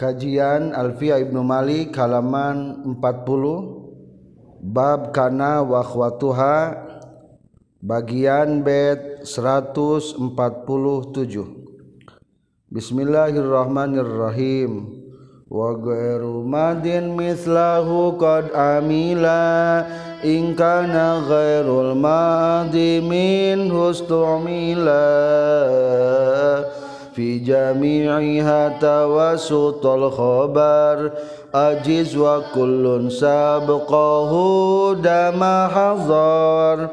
Kajian Alfiah Ibnu Malik halaman 40 bab kana wakhwatuha bagian bet 147 Bismillahirrahmanirrahim. Wa ghairu madin mislahu qad amila in kana ghairul madi min hustumila fi jami'iha tawasutul khabar. Ajiz wa kullun sabqahu dama hazar.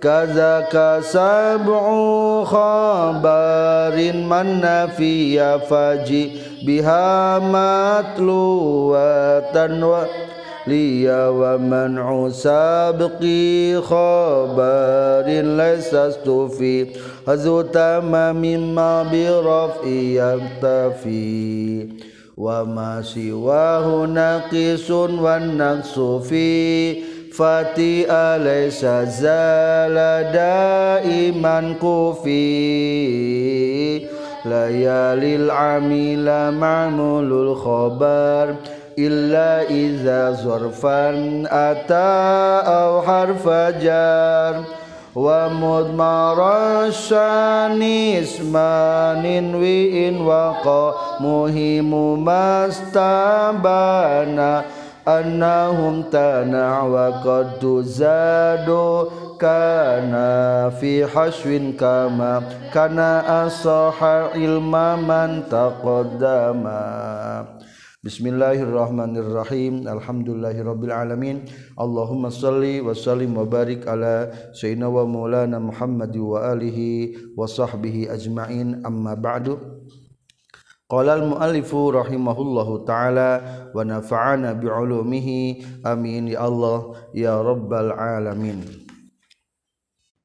Kadzaka sab'u khabarin man nafiya faji biha لي ومنع سابقي خبر لسست في غزو تمام ما برفع يكتفي وما سواه ناقص والنقص في فاتي أليس زال دائما كفي ليالي العميل معمول الخبر إلا إذا ظرفا أتى أو حرف جار. ومضمرا شاني اسمان وإن وقى مهم ما استبانا أنهم تنع وقد زادوا كان في حشو كما كان أصح علم من تقدما Bismillahirrahmanirrahim Alhamdulillahirabbil alamin Allahumma salli wa sallim wa barik ala sayyidina wa maulana Muhammad wa alihi wa sahbihi ajma'in amma ba'du Qala al-muallifu rahimahullahu taala wa nafa'ana bi ulumihi amin ya Allah ya rabbal alamin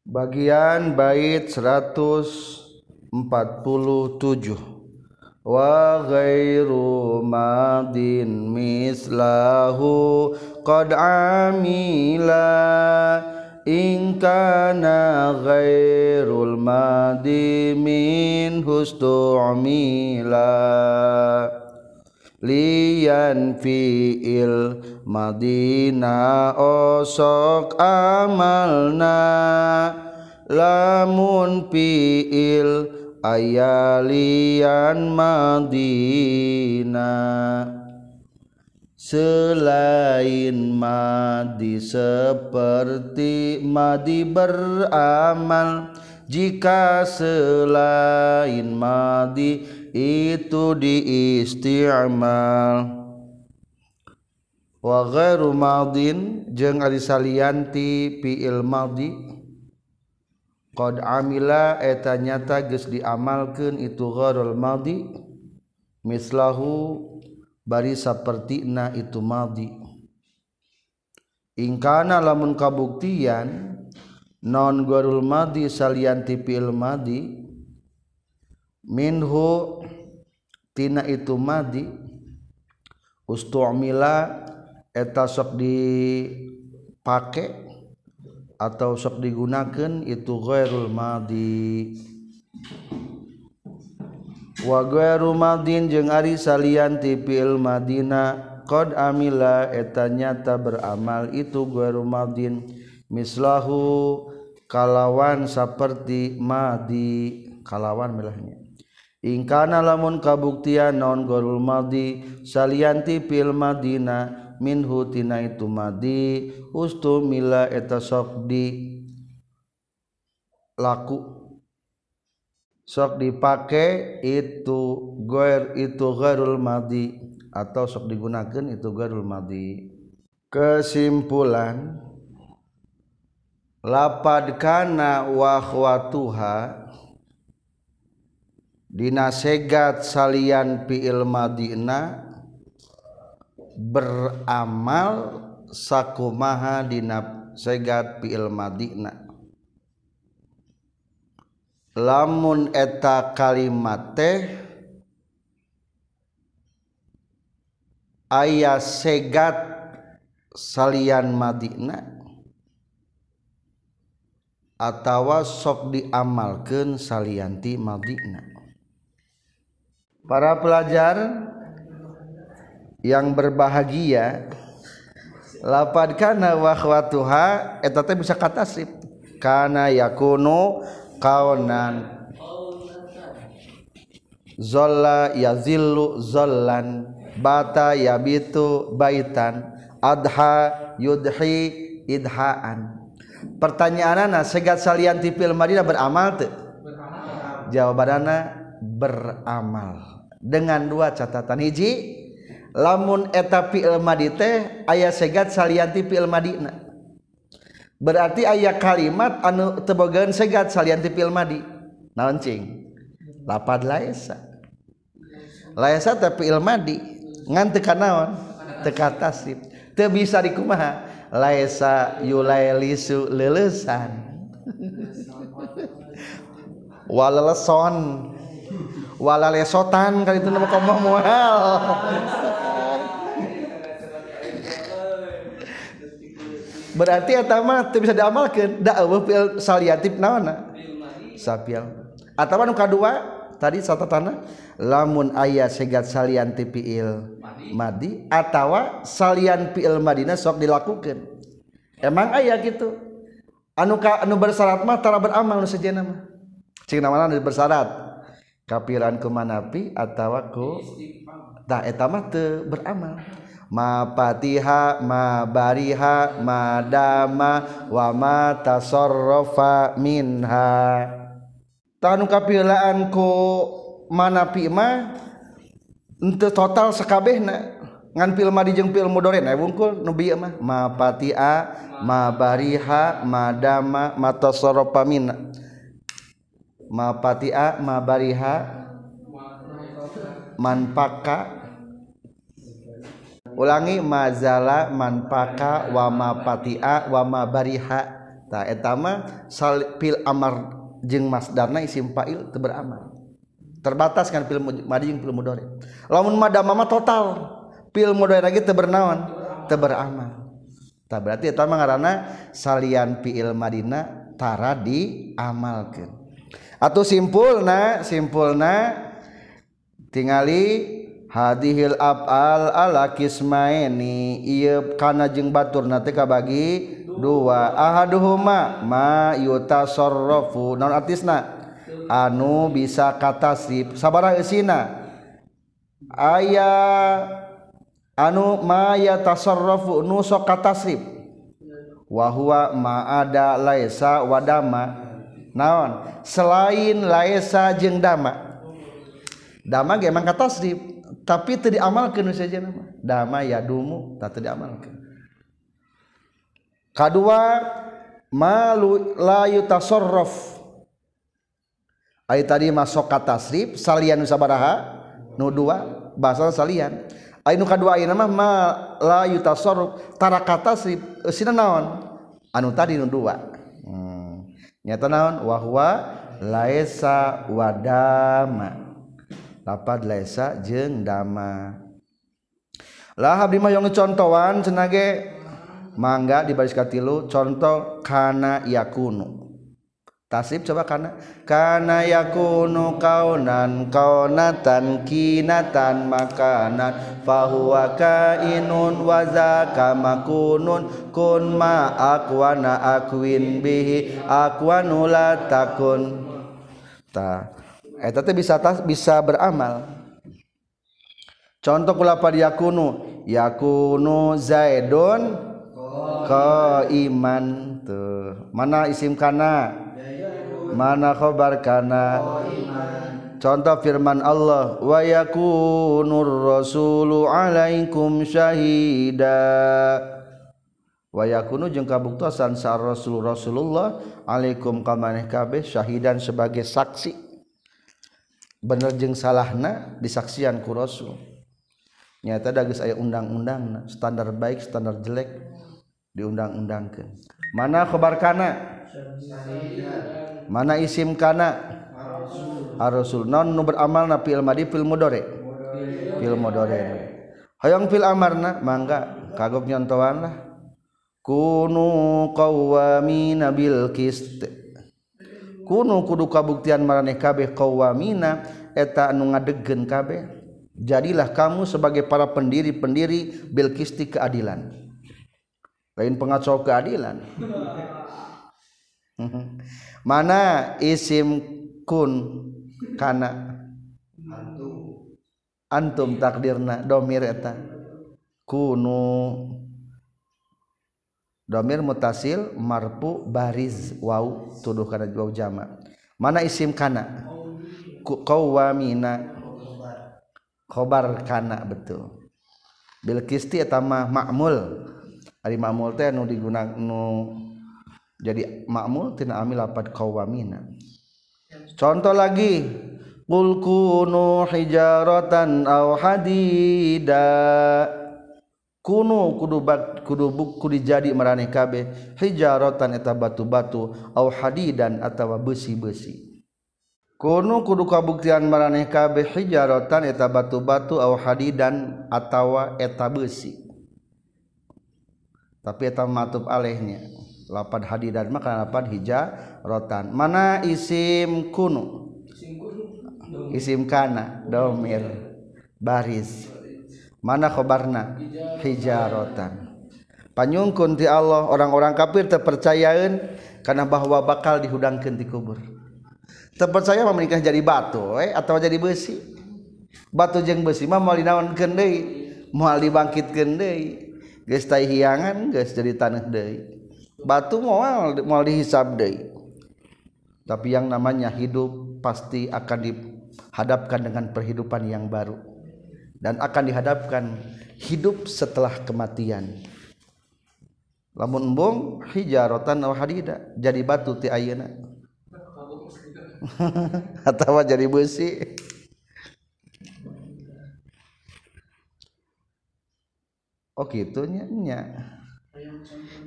Bagian bait 147 wa ghairu madin mislahu qad amila in kana ghairul madi min hustu'mila liyan fi'il madina osok amalna lamun fi'il ayalian Madina selain madi seperti madi beramal. Jika selain madi itu diistiamal. Wa ghairu madin jeung ari salianti fi'il madi Qad amila eta nyata geus diamalkeun itu gharul madi mislahu bari sapertina itu madi ingkana lamun kabuktian non gharul madi salian tipil madi minhu tina itu madi ustu'mila eta sok dipake atau sok digunakan itu ghairul madi wa ghairu madin jeung ari salian ti fil madina qad amila eta nyata beramal itu ghairu madin mislahu kalawan saperti madi kalawan milahnya ingkana lamun kabuktian non ghairul madi salian ti fil madina minhu tina itu madi ustu mila eta sok di laku. Sok dipake itu goer itu ghairul madi atau sok digunakan itu ghairul madi. Kesimpulan lapad kana wa dina segat salian fi'il madina beramal sakumaha dina segat fiil madina lamun eta kalimat teh aya segat salian madina atawa sok diamalkan salianti madina. Para pelajar yang berbahagia lapad kana wahwatuha eta teh bisa katasrif kana yakunu kaunan. Zolla yazillu zollan bata yabitu baitan adha yudhi idhaan. Pertanyaan anak segat salian tipil Madinah beramal tuh jawabanana beramal. Dengan dua catatan hiji lamun etapi Elmadi teh ayah segat salanti film Madinah berarti ayah kalimat anu tebogan segat salanti film Madi nancing lapad laesa. Laesa tapi ilmadi ngan teka naon? Teka tasib teu bisa dikumaha laesa yulailisu lelesan. Waleleson walalesotan kali itu nama komo moal berarti etama bisa diamalkan dakwah saliatif naonna sapial. Atau nu kadua tadi satu tanah lamun aya segat salian tipiil madi atawa salian piil madina sok dilakukan emang aya gitu anu ka, anu bersyarat mah tara beramal nu sejenna mah. Cing namana anu bersyarat kapiran ku manapi atawa ku tah eta mah teu beramal. Ma patiha ma bariha ma dama wa ma tasarrafa minha. Tanu kapilaan ku manapi mah ente total sakabehna ngan pil madi jeung pil mudore na wungkul nu bieu mah ma patia ma bariha ma dama ma tasarrafa minha. Ma patia ma bariha man paka ulangi mazala manpaka wama patia wama bariha. Ta etama salpil amar jeng masdarna isim fa'il teu beramal. Terbatas kan pil madi jeung pil mudhari lamun mada mama total pil mudhari lagi teu bernaon teu beramal. Ta berarti eta mah ngaranna salian fiil madina tara diamalkeun. Atuh simpulna simpulna tingali hadihil afal ala kismaini. Ieu kana jeung batur na teh kabagi dua. Ahaduhuma ma yutasarrafu. Naon artisna? Anu bisa katasrif sabaraha eusina aya anu ma yatasarrafu. Nu sok katasrif wa huwa ma ada laisa wadama naon? Selain laisa jeung dama. Dama ge emang katasrif tapi tidak diamalkan saja nama damai ya dumu tak diamalkan kedua malu layu tasorrof ayat tadi masuk kata tasrif salian sabaraha? Nu dua bahasa salian. Ayat nu kedua ayat nama ma layu tasorrof tara kata tasrif eh, sina naon? Anu tadi nu dua. Hmm. nyata naon? Wahwa laisa wadama. Lapad laisa jeung dama. Lah abdi mah yang contohan cenage mangga di baris katilu contoh kana yakunu. Tasib coba kana. Kana yakunu kaunan kaunatan kinatan makanan. Fahuwa kainun wa zaka makunun. Kun ma akwana akwin bihi akwanu la takun. Ta eta teh bisa tas, bisa beramal. Contoh kula pada yakunu. Yakunu zaidun iman tuh. Mana isim kana? Mana khabar kana? Contoh firman Allah. Wa yakunur rasulu alaikum syahida. Wa yakunu jeung kabuktosan sa rasul Rasulullah alaikum kamaneh kabeh syahidan sebagai saksi bener jeung salahna disaksian ku Rasul. Nyata dagus aya undang-undang standar baik standar jelek diundang-undangkan mana khobar kana? Mana isim kana? Rasul non nu beramal na fil madi fil mudore? Fil mudore. Hayang fil amarna? Mangga kagok nyontoan lah kunu qawwamina bil qist. kuno kudu kabuktian maraneh kabeh qawamina eta anu ngadegen kabeh. Jadilah kamu sebagai para pendiri-pendiri bilkisti keadilan. Lain pengacau keadilan. Mana isim kun? Kana. Antum. Takdirna domir eta. Kunu domir mutasil marpu bariz wau tuduh kana wau jama. Mana isim kana? Qawamina khobar kana betul. Bil kisti eta ma'mul. Ari ma'mul teh nu digunakan nu jadi ma'mul tina amil lapat qawamina contoh lagi. Qul kunu hijaratan aw hadida kunu kudu bat, kudu kudu jadi maraneh kabeh. Hijaratan eta batu-batu aw hadidan atawa besi-besi. Kunu kudu kabuktian maraneh kabeh hijaratan eta batu-batu aw hadidan atawa eta besi. Tapi eta matub alehnya. Lapad hadidan maka lapad hijaratan. Mana isim kunu isim kana domir baris mana khobarna? Hijarotan. Panyungkun ti Allah orang-orang kafir terpercayaan karena bahwa bakal dihudangkan di kubur. Terpercaya menikah jadi batu eh, atau jadi besi. Batu jeng besi mah mau dinaon kendai mau dibangkit kendai geus tai hiangan geus jadi tanah deui. Batu moal moal dihisab deui. Tapi yang namanya hidup pasti akan dihadapkan dengan perhidupan yang baru. Dan akan dihadapkan hidup setelah kematian lamun embung hijaratan aw hadida jadi batu ti ayeuna atawa jadi besi Oh gitu nya nya.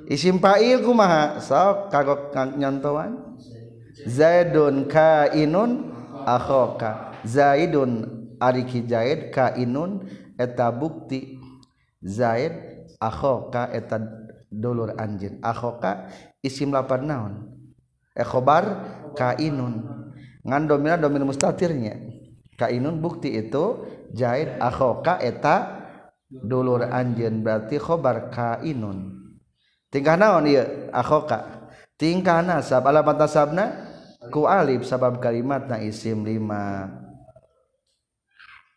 Isim fa'il kumaha? Sok kagok nyontoan. Zaidun kainun akhoka Zaidun Ariki Zaid kainun eta bukti Zaid akhoka eta dulur anjin akhoka isim lapan naon? Ekhobar kainun ngan domina domin mustatirnya. Kainun bukti itu Zaid akhoka eta dulur anjin berarti khobar kainun tingkah naon ieu akhoka. Tingkah nasab. Alamat nasabna ku alif. Sabab kalimat na isim lima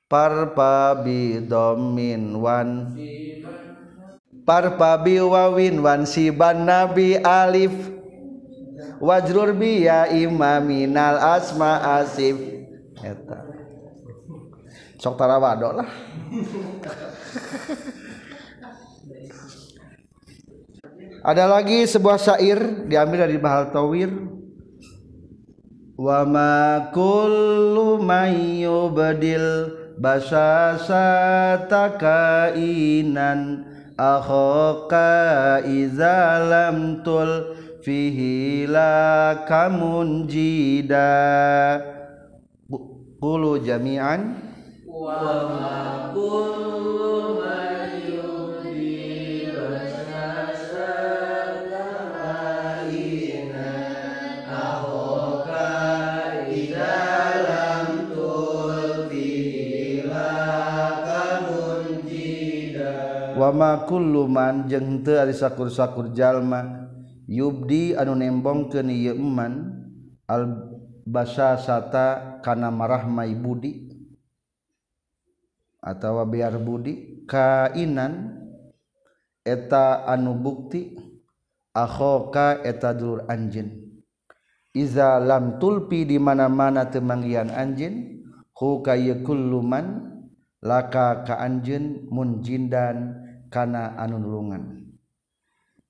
parpa bi domin wan. Parpa bi wawin wan siban nabi alif. Wajrur bi ya imaminal asma asif. Eta. Sok tarawado lah. Ada lagi sebuah syair diambil dari Bahal Tawir wama kullu may yubdil basasatakaainan akhoka izalam tul fihila kamun jida Kulu jami'an. Wa ma kullu wama kulluman jeung teu ari sakur-sakur jalma yubdi anu nembong ke ieu eman al basasata kana marahmai budi atau biar budi kainan eta anu bukti akhoka eta dulur anjin iza lam tulpi di mana-mana temanggian anjin hu kayekulluman laka ka anjin munjindan karena anunulungan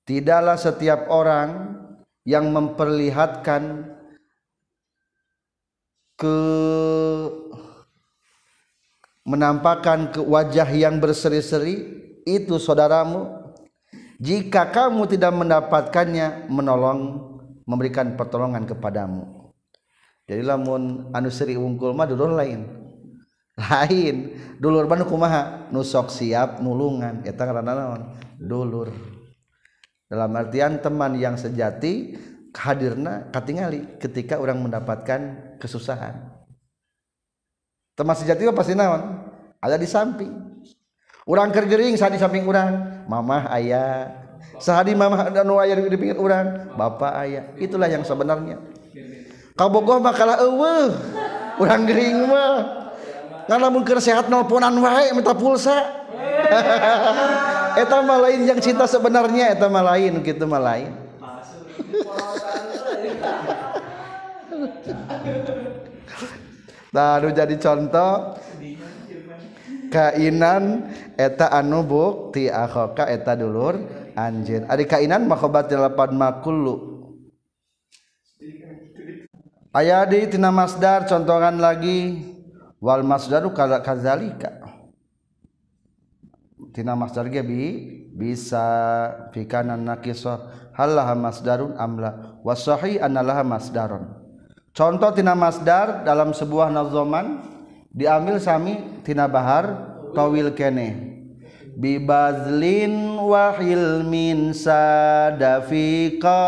tidaklah setiap orang yang memperlihatkan ke menampakkan ke wajah yang berseri-seri itu saudaramu jika kamu tidak mendapatkannya menolong memberikan pertolongan kepadamu. Jadi lamun anu seri wungkul mah lain lain. Dulur Bandung kumaha? Nusok siap nulungan. Kita karena naon? Dulur. Dalam artian teman yang sejati hadirna katingali ketika orang mendapatkan kesusahan. Teman sejati pasti naon? Ada di samping. Orang kergering saat di samping orang mamah ayah sehari mamah dan ayah di pinggir orang bapak ayah itulah yang sebenarnya. Kabogoh makalah eueuh. Orang gering mah ngan lamun keur sehat nelponan wae minta pulsa eta mah lain yang cinta sebenarnya eta mah lain gitu mah lain Lalu jadi contoh kainan eta anu bukti akhoka eta dulur anjir. Ari kainan makhobat lapan makulu. Ayah di tina masdar contohan lagi wal masdaru kala kazalika. Tina masdar ge bi bisa fikanan nakisah halaha masdarun amla wasahi analaha masdarun. Contoh tina masdar dalam sebuah nazoman diambil sami tina bahar tawil kene. Bibazlin wahil min sadafika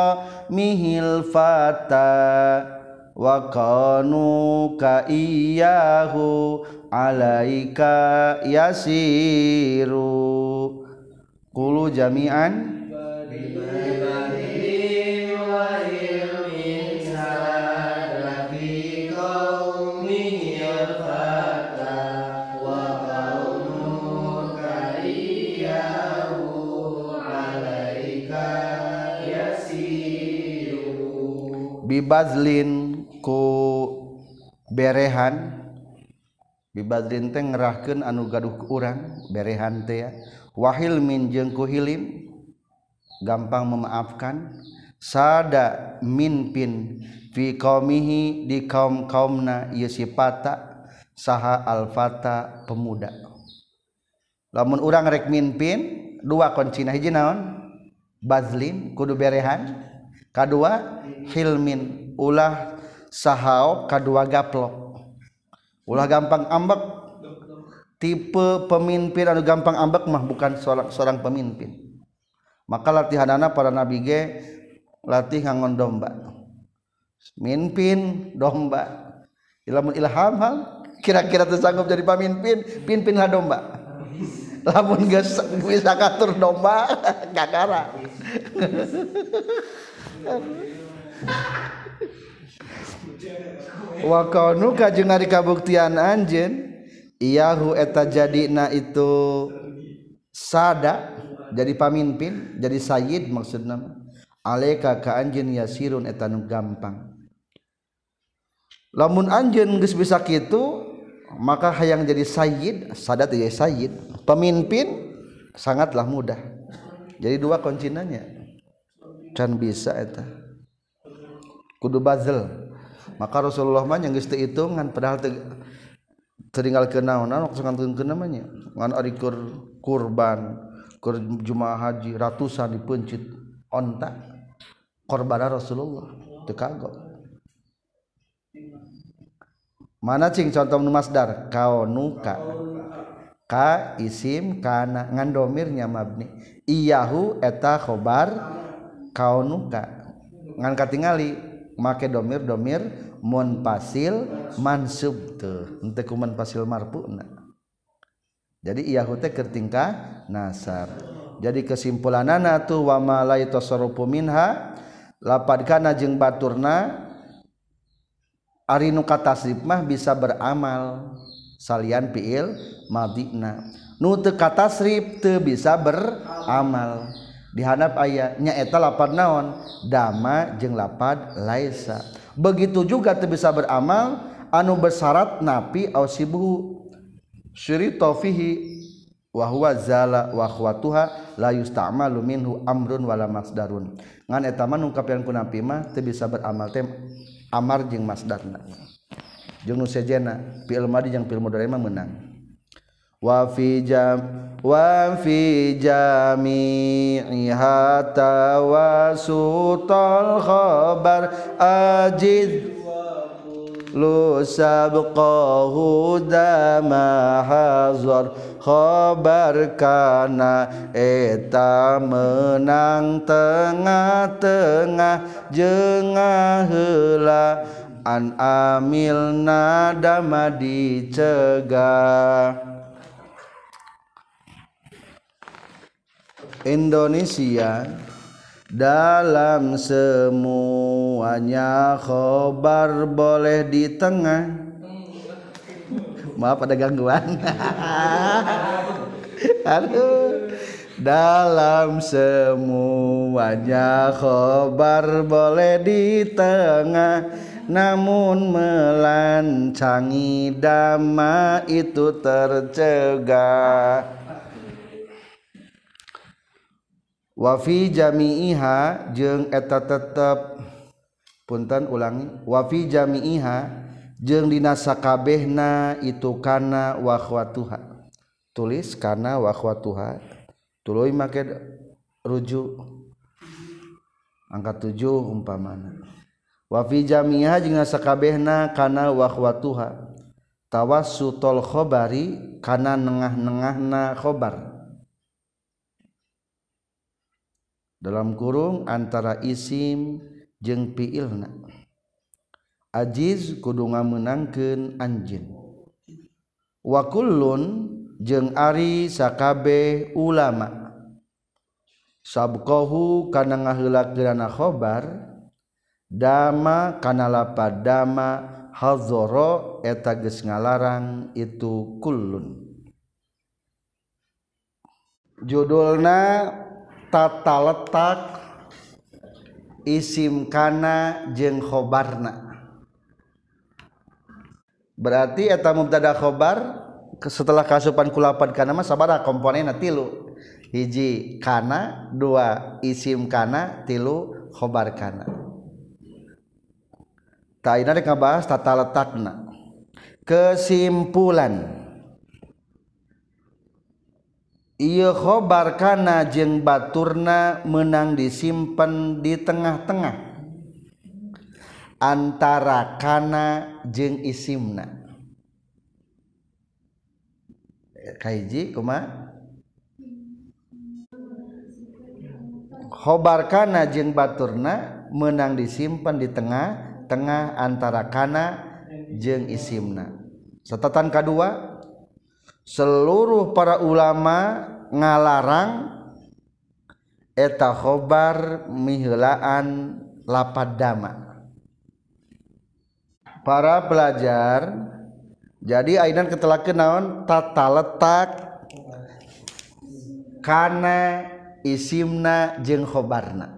mihil fata wa kanu ka iyahu alaika yasiru. Kulu jami'an. Bibazlin ku berehan bibadrin teh ngerahkeun anu gaduh ke urang berehan teh ya. Wahil min jeung ku hilim gampang memaafkan. Sada min pin fi qaumihi di kaum kaumna ieu sifata saha alfata pemuda. Lamun urang rek min pin dua kuncina hiji naon? Bazlin kudu berehan. Kadua hilmin ulah sahau kedua gaplok. Ulah gampang ambek. Tipe pemimpin anu gampang ambek mah bukan seorang seorang pemimpin. Maka latihanana para nabi ge latih ngangon domba. Mimpin domba. Ilmu ilham hal? Kira-kira tersanggup jadi pemimpin pimpinlah domba? Lamun geus bisa katur domba gagara wako kajeng hari kabuktian anjen Iyahu eta jadi na itu sada jadi pamimpin jadi Sayyid maksud nama Aleka ka anjen yasirun eta nu gampang. Lamun anjen geus bisa kitu maka hayang jadi Sayyid sada teh Sayyid. Pemimpin sangatlah mudah. Jadi dua kuncinanya can bisa eta. Kudu bazel maka Rasulullah mah yang geus hitungan padahal tinggal ke naonan waktu ngantun namanya ngan ari kur kurban kur jumaah haji ratusan dipencit onta korban Rasulullah teu mana cing contoh nu masdar? Kaunuka ka isim kana ngan domirnya mabni. Iyahu eta khobar kaunuka ngan katingali make domir domir mun munfasil mansub tuh henteu ku munfasil marfu'na jadi iya teh kertingka nasar. Jadi kesimpulanana tuh wa ma la tasarrufu minha lapad kana jeung baturna ari nu katasrif mah bisa beramal salian fiil madina. Nu teu katasrif teu bisa beramal. Dihanap ayatnya eta lapad naon? Dama jeung lapad laisa. begitu juga tuh bisa beramal anu bersyarat napi au sibuhu syirito fihi wa huwa zala wa khwatuha la yusta'malu minhu amrun wala masdarun. Ngan eta mah nu kapian ku napi mah teu bisa beramal teh amar jeung masdarna. Jeung nu sejena fi'il madi jeung fi'il mudhari mah meunang wa fi jam wa fi jami'iha tawasutul khabar ajid. Lu sabqahu dama hazar. Khabar kana eta menang tengah-tengah. Jengah heula an amilna dama dicegah Indonesia dalam semuanya khobar boleh di tengah. Maaf ada gangguan. Aduh. Dalam semuanya khobar boleh di tengah namun melancangi dama itu tercegah wafi jamiiha jeung eta tetep punten ulangi wafi jamiiha jeung dina sakabehna itu kana wakhwatuha tulis kana wakhwatuha tuluy make rujuk. Angka 7 umpamana. Wafi jamiiha jeung sakabehna kana wakhwatuha tawassutul khabari kana nengah-nengahna khobar. dalam kurung antara isim jeung fiilna. Ajiz kudu ngamenangkeun anjeun. Wa kullun jeung ari sakabe ulama. Sabqahu kana ngaheulakeunana khobar dama kana lapad dama hazoro eta geus ngalarang itu kullun. Judulna tata letak isim kana jeung khobarna. Berarti eta mubtada khobar setelah kasupan kulapan kana mah sabara komponenna tilu. Hiji kana dua isim kana tilu khobar kana. Tak ini ada bahas tata letakna kesimpulan. Iya khobar kana jeung baturna menang disimpan di tengah-tengah. Antara kana jeung isimna. Kaiji kuma? Khobar kana jeung baturna menang disimpan di tengah-tengah antara kana jeung isimna. Catatan kedua seluruh para ulama ngalarang eta khobar mihlaan lapad dama. Para pelajar jadi aidan ketelakeun naon? Tata letak kana isimna jeung khobarna.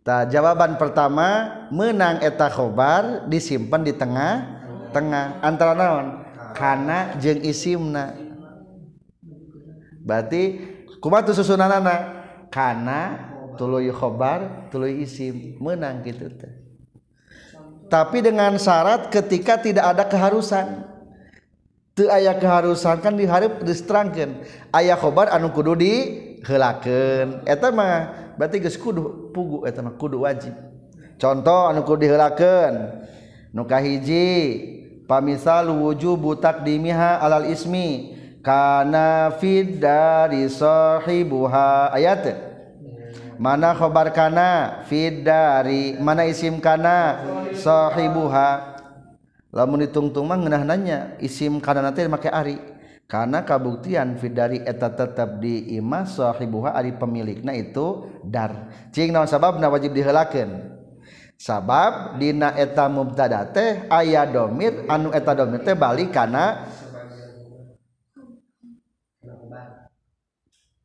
Ta, jawaban pertama menang eta khobar disimpan di tengah tengah antara naon? kana jeung isimna. Berarti kumatu susunanana? Kana tuluy khobar tuluy isim. Menang gitu teh. Tapi dengan syarat ketika tidak ada keharusan. Teu aya keharusan kan diharap disterangkeun aya khobar anu kudu diheulakeun eta mah berarti geus kudu pugu eta mah kudu wajib. Contoh anu kudu diheulakeun nu kahiji pamisal wujubu takdimiha alal ismi kana fid dari sahibuha ayat. Mana khobar kana? Fid dari mana isim kana? Sahibuha. Lamun ditungtung mah ngeunah nanya isim kana nanti make ari. Karena kabuktian fid dari eta tetap di imah sahibuha ari pemilikna itu dar. Cing naon sababna wajib dihelakeun? sabab dina eta mubtada teh aya domir anu eta domir teh balik kana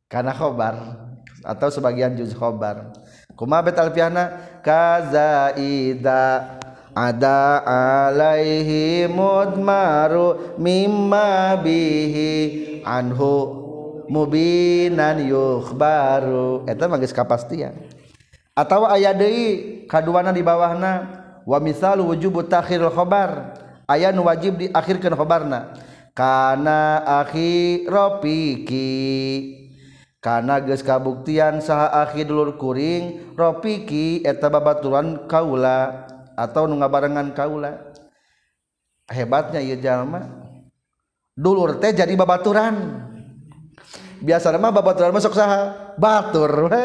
kana khobar atau sebagian juz khobar. Kuma bet alfiana kaza ida ada alaihi mudmaru mimma bihi anhu mubinan yukhbaru. Eta mah geus kapastian. atau aya deui kaduana di bawahna wa misal wujubu takhirul khabar aya nu wajib diakhirkeun khabarna kana akhi rafiki kana geus kabuktian saha akhi dulur kuring rafiki eta babaturan kaula atau nu ngabarengan kaula. Hebatnya ieu jalma. Dulur teh jadi babaturan. biasa mah babat masuk saha? Batur we.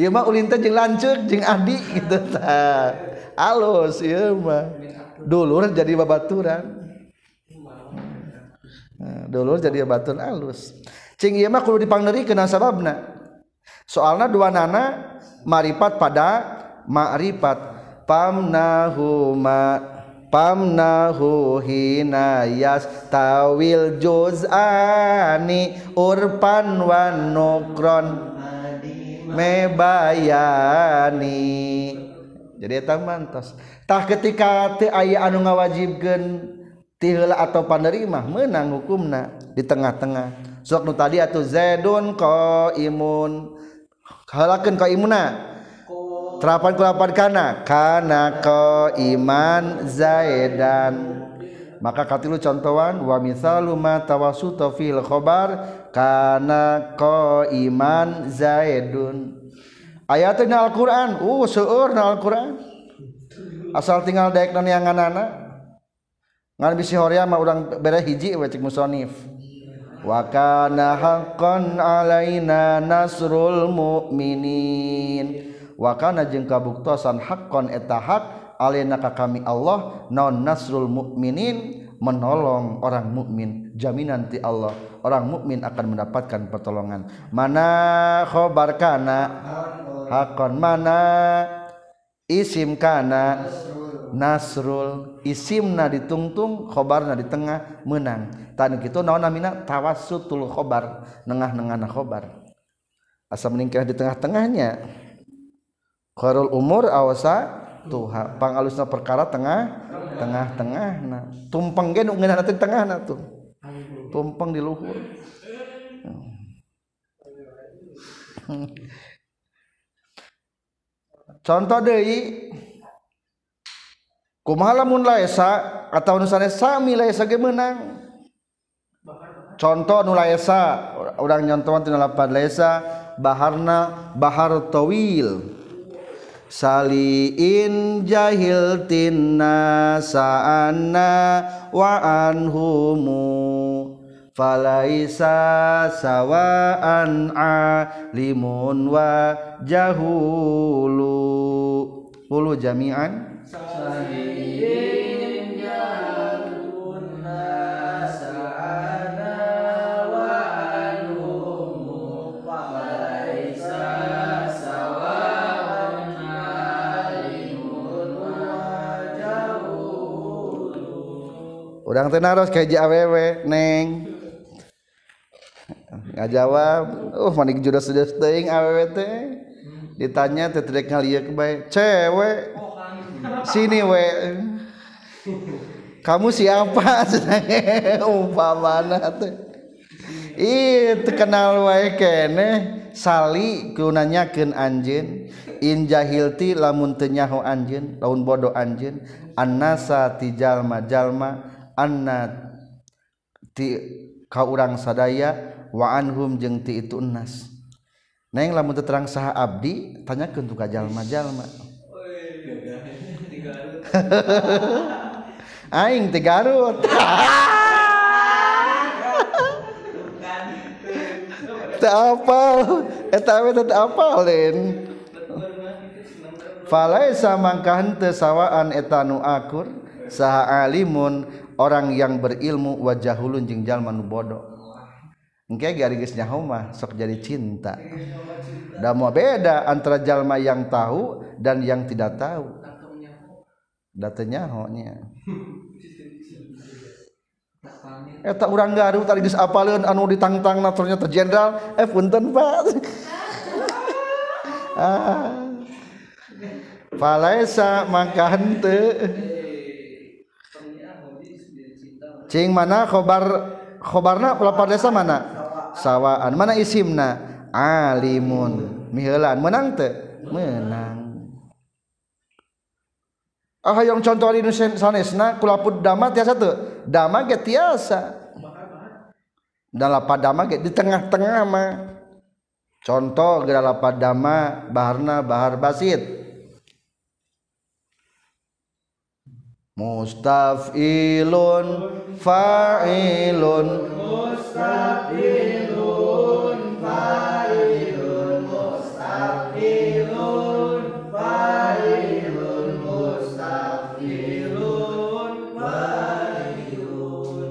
Ieu mah ulin teh jeung lanceuk jeung adi gitu tah alus ieu mah. Dulur jadi babaturan. Dulur jadi babatun alus. Cing ieu mah kudu dipangneurin sababna. Soalna dua nana maripat pada ma'rifat pamnahuma pamnahu hina yastawil juz'ani urpan wa nukron mebayani. Jadi eta mantos. Tah ketika teu aya anu ngawajibkeun ti heula atau panerimah menang hukumna di tengah-tengah. Sok nu tadi atuh zaidun qaimun. Halakeun qaimuna terapan kulapan kana. Kana ko iman zaidan. Maka katilu contohan wa misalu ma tawassuta fil khabar kana ko iman zaidun. Ayatnya Al-Qur'an. Uh seueur na Al-Qur'an. Asal tinggal daek neanganana ngan bisi horea mah urang bere hiji cek musonif. Wa kana haqqan alaina nasrul mu'minin wakana jeung kabuktosan hakkon eta hak alenaka kami Allah non nasrul mukminin menolong orang mukmin jaminan ti Allah orang mukmin akan mendapatkan pertolongan. Mana khobar kana? Hakon mana? Isim kana? Nasrul. Isimna ditungtung khobarna di tengah menang. Tadi gitu naon namina? Tawassutul khobar. Nengah-nengahna khobar. Asa meningkah di tengah-tengahnya khairul umur awasa tuha. Pangalusna perkara tengah tengah tengah nah tumpeng ge nu teh tengah na tuh. Tumpeng di luhur. Contoh deui kumaha lamun laesa atau nu sanes sami laesa ge meunang? Contoh nu laesa urang nyontohan tina lapan laesa baharna bahar tawil saliin jahil tinna sa'anna wa anhumu falaisa sawaan alimun wa jahulu Ulu jami'an. Saliin Urang teh naros kayak awewe, Neng. Nggak jawab. Uh, manik judas sudah teuing awewe teh. Ditanya teh tidak ngalieu bae. Cewek. Sini we. Kamu siapa? Umpamana teh. Ih, terkenal wae kene. Sali keunanyakeun anjeun. In jahilti lamun teu nyaho anjeun, lamun bodoh anjeun. Annasa ti jalma-jalma anna ti ka urang sadaya wa anhum jeung ti itu nas neng lamun terang saha abdi tanyakeun tu ka jalma-jalma aing ti Garut. Teu apal eta we teu apalin falaisa mangka henteu sawaan eta nu akur saha alimun orang yang berilmu wajah hulun jeng jalma nu bodoh. Engke gari geus nyaho mah sok jadi cinta. Da mau beda antara jalma yang tahu dan yang tidak tahu. Datanya nya. Eta urang Garut tadi geus apaleun anu ditangtang na ternyata jenderal eh punten Pak. Ah. Falaisa mangka henteu cing mana khobar khobarna lapar desa mana? Sawaan. Mana isimna? Alimun. Miheulan menang teh menang. Ah yang contoh di sanesna kulaput dama tiasa tuh dama ge tiasa. Dalam padama ge di tengah-tengah mah. Contoh gerala padama baharna bahar basit. Mustafilun fa'ilun. Mustafilun fa'ilun. Mustafilun fa'ilun. Mustafilun fa'ilun.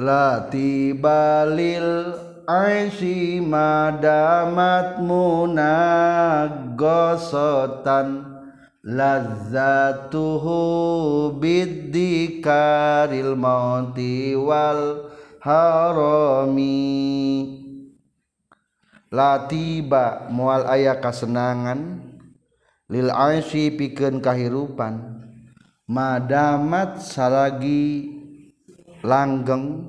Latibalil aishi madamat munagosotan lazzatuhu biddikaril mauti wal harami. Latiba mual aya kasenangan lil aisyi pikeun kahirupan. Madamat salagi langgeng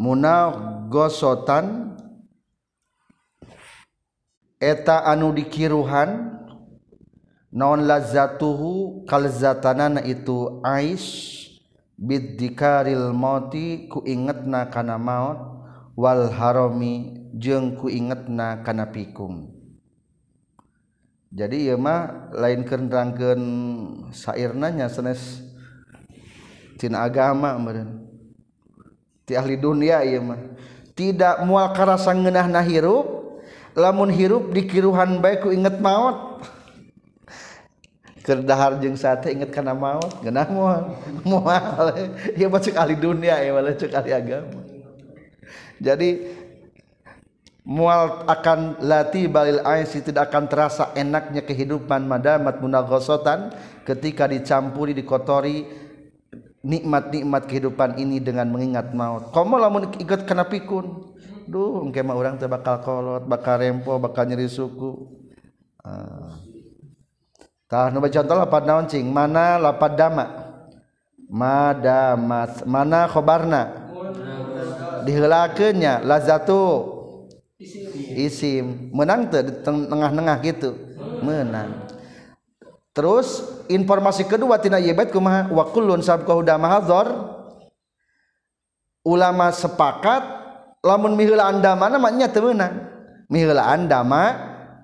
munagosotan eta anu dikiruhan naon lazatuhu kalzatanana itu ais biddikaril mauti ku ingetna kana maut wal harami jeung ku ingetna kana pikum jadi ieu mah lain kenerangkeun sairna nya sanes tina agama meureun. Ti ahli dunia ieu mah. Tidak mual karasa ngeunahna hirup lamun hirup dikiruhan bae ku inget maut dahar jeung sate inget kana maut geunah moal moal mah cek ahli dunia ya malah cek ahli agama. Jadi mual akan lati balil aisi tidak akan terasa enaknya kehidupan madamat munagosotan ketika dicampuri dikotori nikmat-nikmat kehidupan ini dengan mengingat maut. Komo lamun ikut kena pikun? Duh engke mah urang teh bakal kolot bakal rempo bakal nyeri suku. Uh. Tah nu contoh lapad naon cing? Mana lapad dama? Madamat mana khobarna? Diheulakeunnya lazatu isim. Menang di tengah-tengah gitu. Menang. Terus informasi kedua tina yebet kumaha? Wa kullun ulama sepakat lamun miheulaan damana mah nya teu meunang miheulaan dama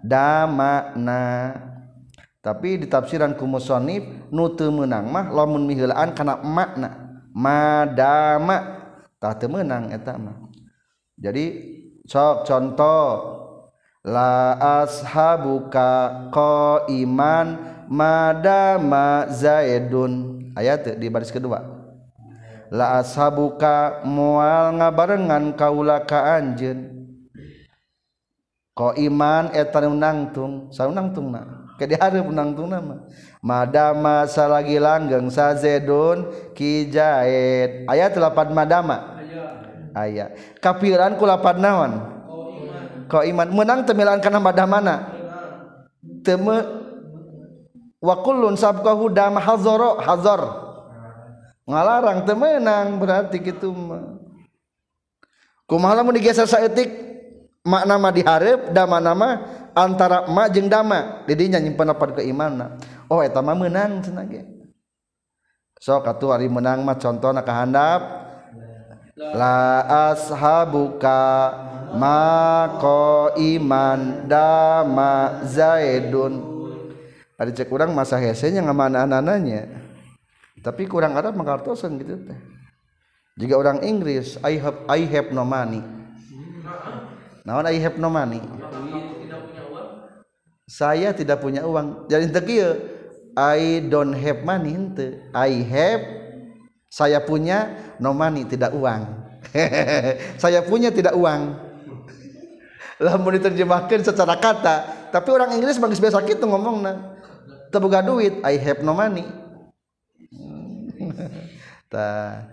damana tapi di tafsiran ku musannif nu teu meunang mah lamun miheulaan kana makna. Madama. Tah teu meunang eta mah. Jadi sok contoh. La ashabuka iman madama zaidun. Ayat di baris kedua. La ashabuka mual ngabarengan kaula ka iman eta nangtung. Saunangtung na ke diharap menangtung nama. Madama salagi langgeng sazedun kijaid ayat 8 madama? Ayat kapiran ku 8 naon? Kau iman. Menang temilan karena madamana teme wa kullun sabqahu dam hazoro hazor. Ngalarang temenang berarti gitu mah kumaha lamun digeser saeutik? Makna mah diharep da mana mah antara ma jeung dama. Didinya nyimpen apa keimanan oh eta mah meunang cenah ge sok atuh ari menang mah contona kahandap. La ashabuka mako iman dama zaidun. Ada cek kurang masa hesenya ngamana anananya tapi kurang Arab mengartosan gitu teh. Jika orang Inggris I have I have no money. Naon I have no money saya tidak punya uang. Jadi tekieu I don't have money ente I have saya punya no money tidak uang. Saya punya tidak uang. Lah mau diterjemahkan secara kata tapi orang Inggris bagus biasa gitu ngomong nah terbuka duit I have no money. Ta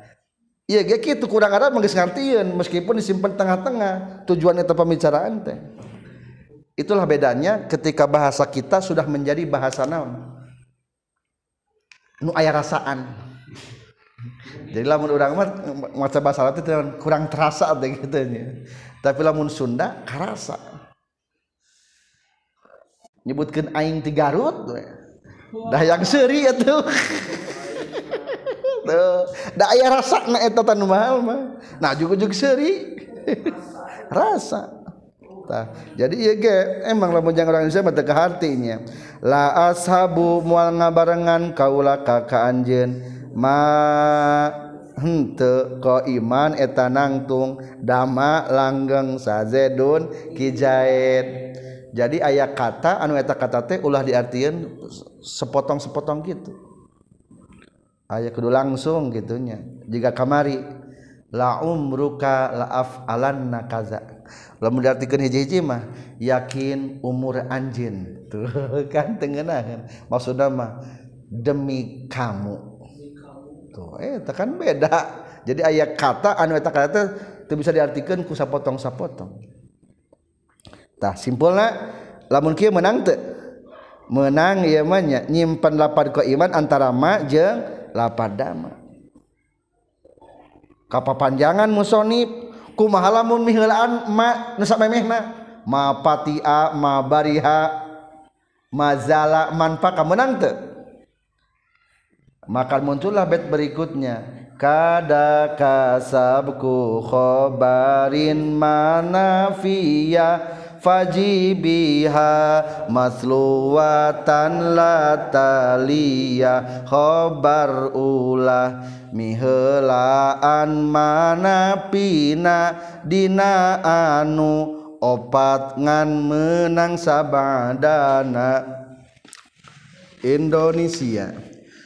iya gitu kurang ada mengis ngartian meskipun disimpan tengah-tengah tujuannya itu pembicaraan teh itulah bedanya ketika bahasa kita sudah menjadi bahasa naon? Nu ayah rasaan. Jadi lamun orang mah maca bahasa itu kurang terasa deh gitu nya. Tapi lamun Sunda karasa. Nyebutkan aing ti Garut dah yang seri itu tuh dah aya rasa na eta tanu mah. Nah juga juga seri rasa Tah. Jadi ya ge emang lamun jangan orang Indonesia mah teu hartinya. La ashabu mual ngabarengan kaula ka ka anjeun mahente kok iman eta nangtung. Dama langgeng sazedun kijahit jadi ayat kata anu eta kata teh ulah diartikan sepotong-sepotong gitu. Ayat kedua langsung gitunya. Jika kamari la umruka laaf alan nakaza lamun diartikeun hiji-hiji mah yakin umur anjin tuh kan tengenangan maksudna mah demi kamu. Tuh eh tekan beda. Jadi ayat kata anu eta kata itu bisa diartikan ku sapotong sapotong tah simpulna lamun kieu menang teu menang ieu mah nyimpen lapar ke iman antara ma jeung lapar dama. Kapapanjangan musonib kumaha lamun miheulaan ma nu samemehna ma patia ma bariha ma zala manfaka menang teu. Maka muncullah bait berikutnya. Kada kasabku khobarin manafiya fajibiha masluwatan la taliya khobar ulah mihelaan manapina dina anu opat ngan menang sabadana. Indonesia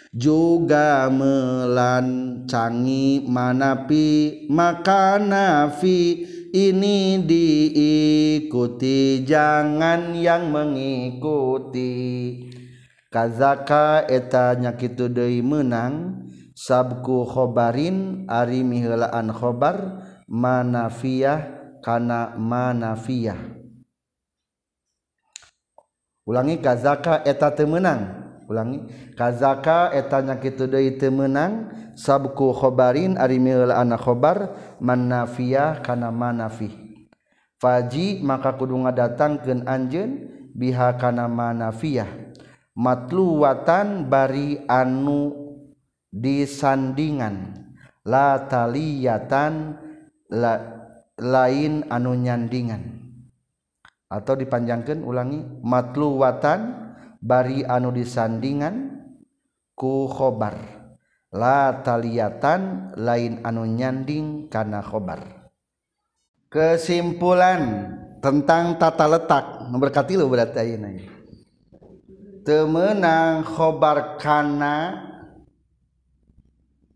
juga melancangi manapi maka nafi ini diikuti jangan yang mengikuti. Kazaka eta nyakitu deui menang sabku khobarin ari miheulaan khobar manafiyah kana manafiyah ulangi kazaka eta teu meunang? Ulangi. Kazaka etanya kitu deui teu meunang sabku khobarin ari miul ana khobar manafiyah kana manafi. Faji maka kudu ngadatangkeun anjeun biha kana manafiyah. Matluwatan bari anu disandingan. La taliyatan la, lain anu nyandingan. Atau dipanjangkan ulangi matluwatan bari anu disandingan ku khobar. la taliatan lain anu nyanding kana khobar. Kesimpulan tentang tata letak nomor katilu berarti ayeuna temenang khobar kana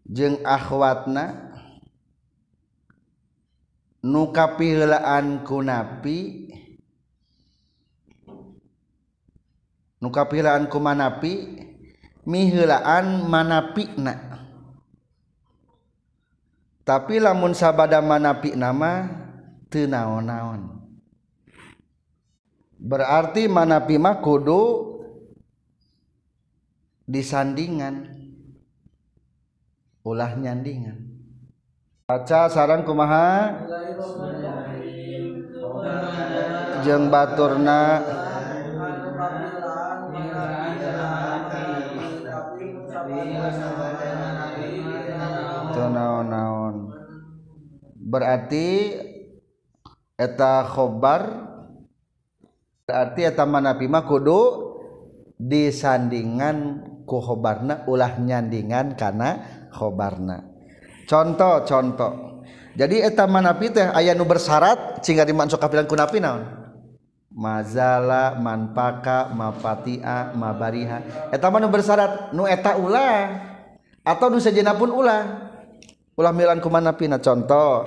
jeung akhwatna nu kapihelaan kunapi nu kapihelaan kumanapi mihilaan manapina tapi lamun sabada manapi nama teu naon-naon. Berarti manapi mah kudu disandingan ulah nyandingan. Baca sarang kumaha? Jeung baturna berarti eta khobar berarti eta manapi mah kudu disandingan ku khobarna ulah nyandingan karena khobarna. Contoh contoh. Jadi eta manapi teh aya nu bersyarat cingga dimansuk kafilan kunapi naon? Mazala manpaka mapatia mabariha. Eta mah nu bersyarat nu eta ulah. Atau nu sejenapun ulah. Ulah milan kumana pina? Contoh.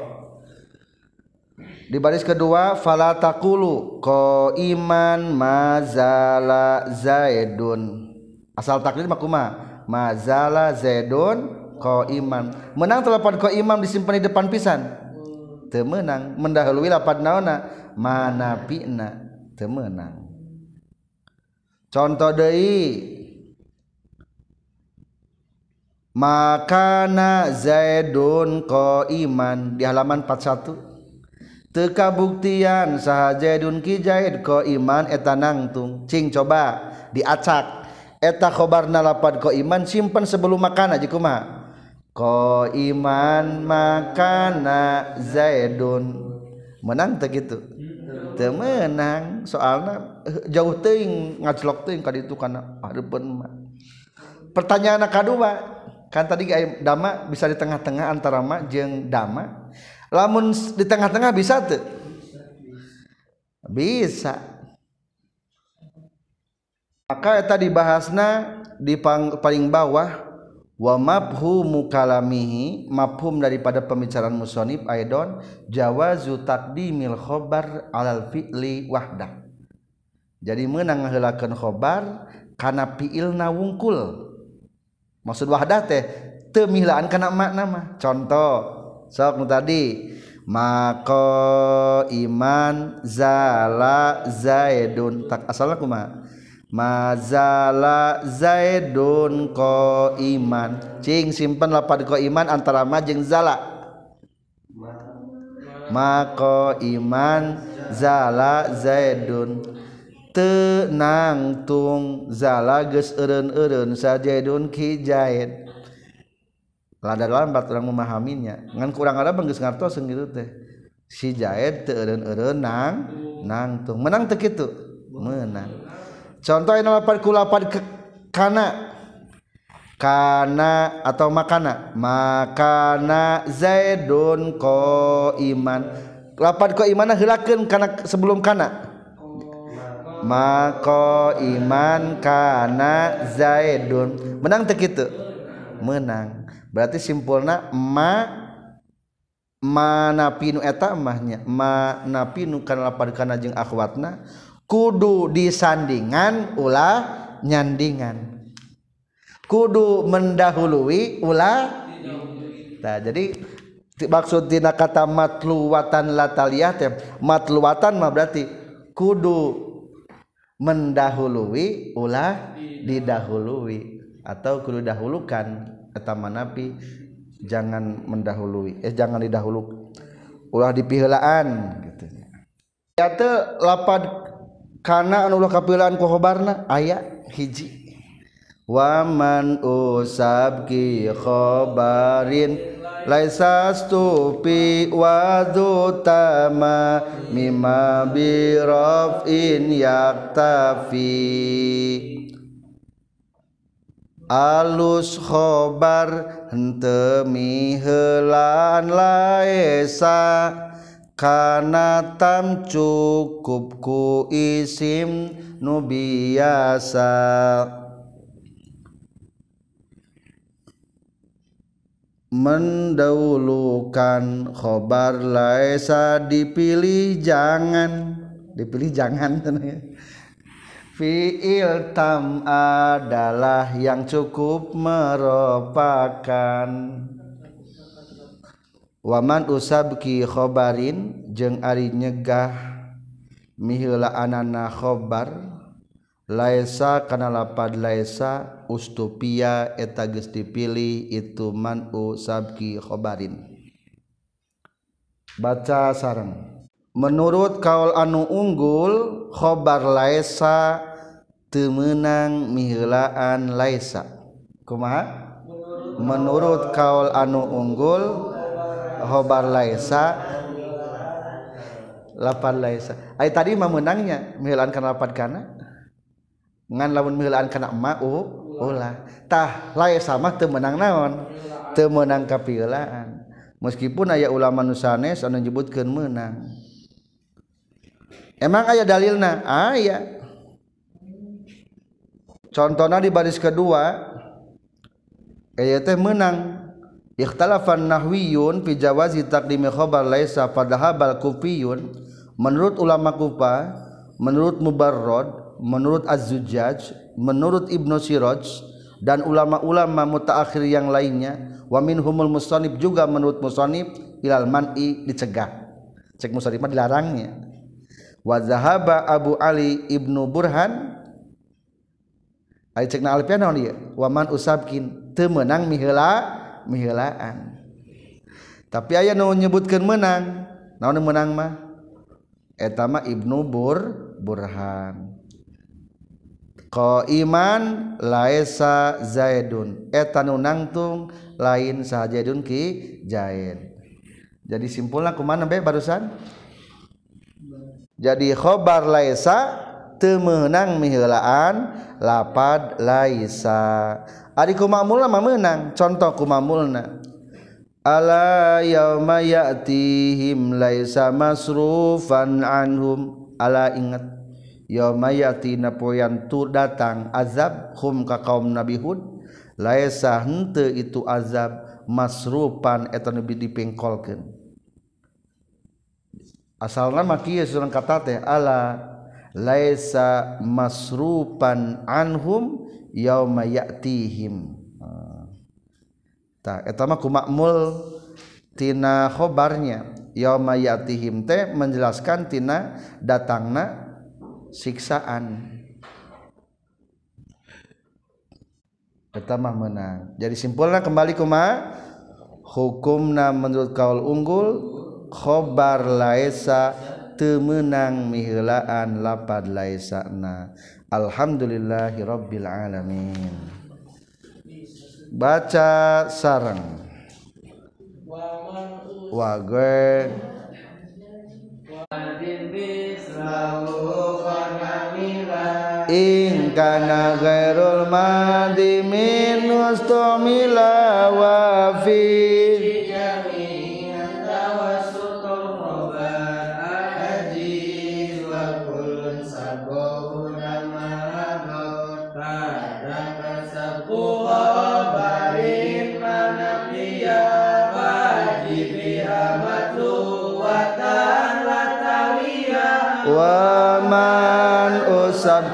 Di baris kedua fala taqulu ko iman mazala zaidun. Asal takdir mah kumaha mazala zaidun ko iman menang telepon ko imam disimpan di depan pisan? Teu meunang mendahului lapan naona? Mana pina? Teu meunang contoh deui makana Zaidun ko iman di halaman 41 tekabuktian saha Zaidun ki Zaid ko iman eta nangtung. Cing coba diacak. Eta khobarna lapad ko iman simpan sebelum makana jikuma ko iman makana Zaidun. Menang teu gitu teu menang. Soalna jauh teuing ngaclok teuing ka ditu kana harapan mah. Pertanyaan kedua kan tadi dama bisa di tengah-tengah antara ma jeung dama. Lamun di tengah-tengah bisa tuh bisa. Maka eta dibahasna di pang, paling bawah wa mafhumu kalamihi mafhum daripada pembicaraan musonib aidon jawazu taqdimil khobar alal fi'li wahdah. Jadi menang ngahelakeun khobar kana fi'ilna wungkul. maksud wahdah teh temilaan karena makna mah. Contoh sok tadi mako iman zala zaidun. Tak asalnya kuma mazala zaidun ko iman cing simpen lapad ko iman antara ma jeung zala. Mako iman zala zaidun. Tenang tung zala geus eureun-eureun sajaidun jaid lada lambat orang memahaminya. Ngan kurang ada geus ngartos gitu teh. Si jaid teu eureun-eureun nang nang tung. Menang teu kitu? Menang. Contoh yang lapan kulapan ke kana. Kana atau makana? Makana zaidun ko iman lapan ko iman hilakan karena sebelum kana mako iman kana zaidun. Menang tak itu menang. Berarti simpulna ma mana pinu eta emahnya mana pinu kana lapan kana jeng akhwatna kudu disandingan ulah nyandingan. Kudu mendahului ulah nah jadi maksud tina kata matluwatan lataliyah teh matluwatan mah berarti kudu mendahului ulah didahului. atau kudu dahulukan. Eta manapi jangan mendahului eh jangan didahulu ulah dipihelaan gitu ya teu lapad kana anu ulah kapilaan ku khobarna aya hiji. Waman usabki khobarin laisa stupi wadutama mimma birafin yaktafi. Alus khobar hente mihelan laisa tam cukupku isim nu biasa mendahulukan khobar laisa dipilih jangan. Dipilih jangan fiil tam adalah yang cukup merupakan. Waman usabki khobarin jeung ari nyegah mihila anana khobar laisa kana lapad laisa ustupia eta geus dipilih itu manu sabki khobarin. Baca sareng. Menurut kaul anu unggul khobar laesa temenang mihelaan laisa kumaha? Menurut kaul anu unggul khobar laisa lapan laisa ay tadi mah menangnya mihelaan kana lapad kana? ngan lamun milaan kana emak oh, uh, ulah tah lae sama teu menang naon? Teu menang kapielaan meskipun aya ulama nu sanes anu nyebutkeun meunang emang aya dalilna? Ah, aya contohna di baris kedua aya teh menang. Ikhtalafan nahwiyun fi jawazi taqdimi khabar laisa padahal bal kufiyun. Menurut ulama kufa menurut mubarrad menurut Az-Zujjaj menurut Ibnu Siraj dan ulama-ulama mutaakhir yang lainnya wa minhumul musannif juga menurut musannif ilal man'i dicegah. Cek musannif dilarangnya. Wa zahaba Abu Ali Ibnu Burhan ai cekna alfian naon ieu wa man usabkin teu meunang miheula mihelaan. Tapi aya nu nyebutkeun menang naon menang mah? Eta mah Ibnu Bur Burhan ko iman laesa zaidun etan nunangtung lain sah zaidun ki jain jadi simpulnya kemana be barusan? Jadi khobar laesa temenang mihelaan lapad laesa ari kumamulna mah meunang? Contoh kumamulna ala yauma ya'tihim laisa masrufan anhum. Ala ingat. Yauma ya'tina poyan tu datang azab hum ka kaum nabi hud. Laante itu azab masrupan etan lebih dipengkolkan asal nama kata teh Allah laisa masrupan anhum yauma ya'tihim. Tak eta mah kumakmul tina khobarnya. Yauma ya'tihim teh menjelaskan tina datangna siksaan. Eta mah menang. Jadi simpulna kembali kuma hukumna menurut kaul unggul khobar laisa temenang mihelaan lapad laisana alhamdulillahirabbil alamin. Baca sarang wa gue in kana ghairul madi min mustamila wa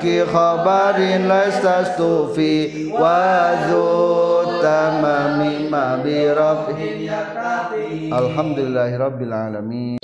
حق خبر لست في وذو تمام ما برفع الحمد لله رب العالمين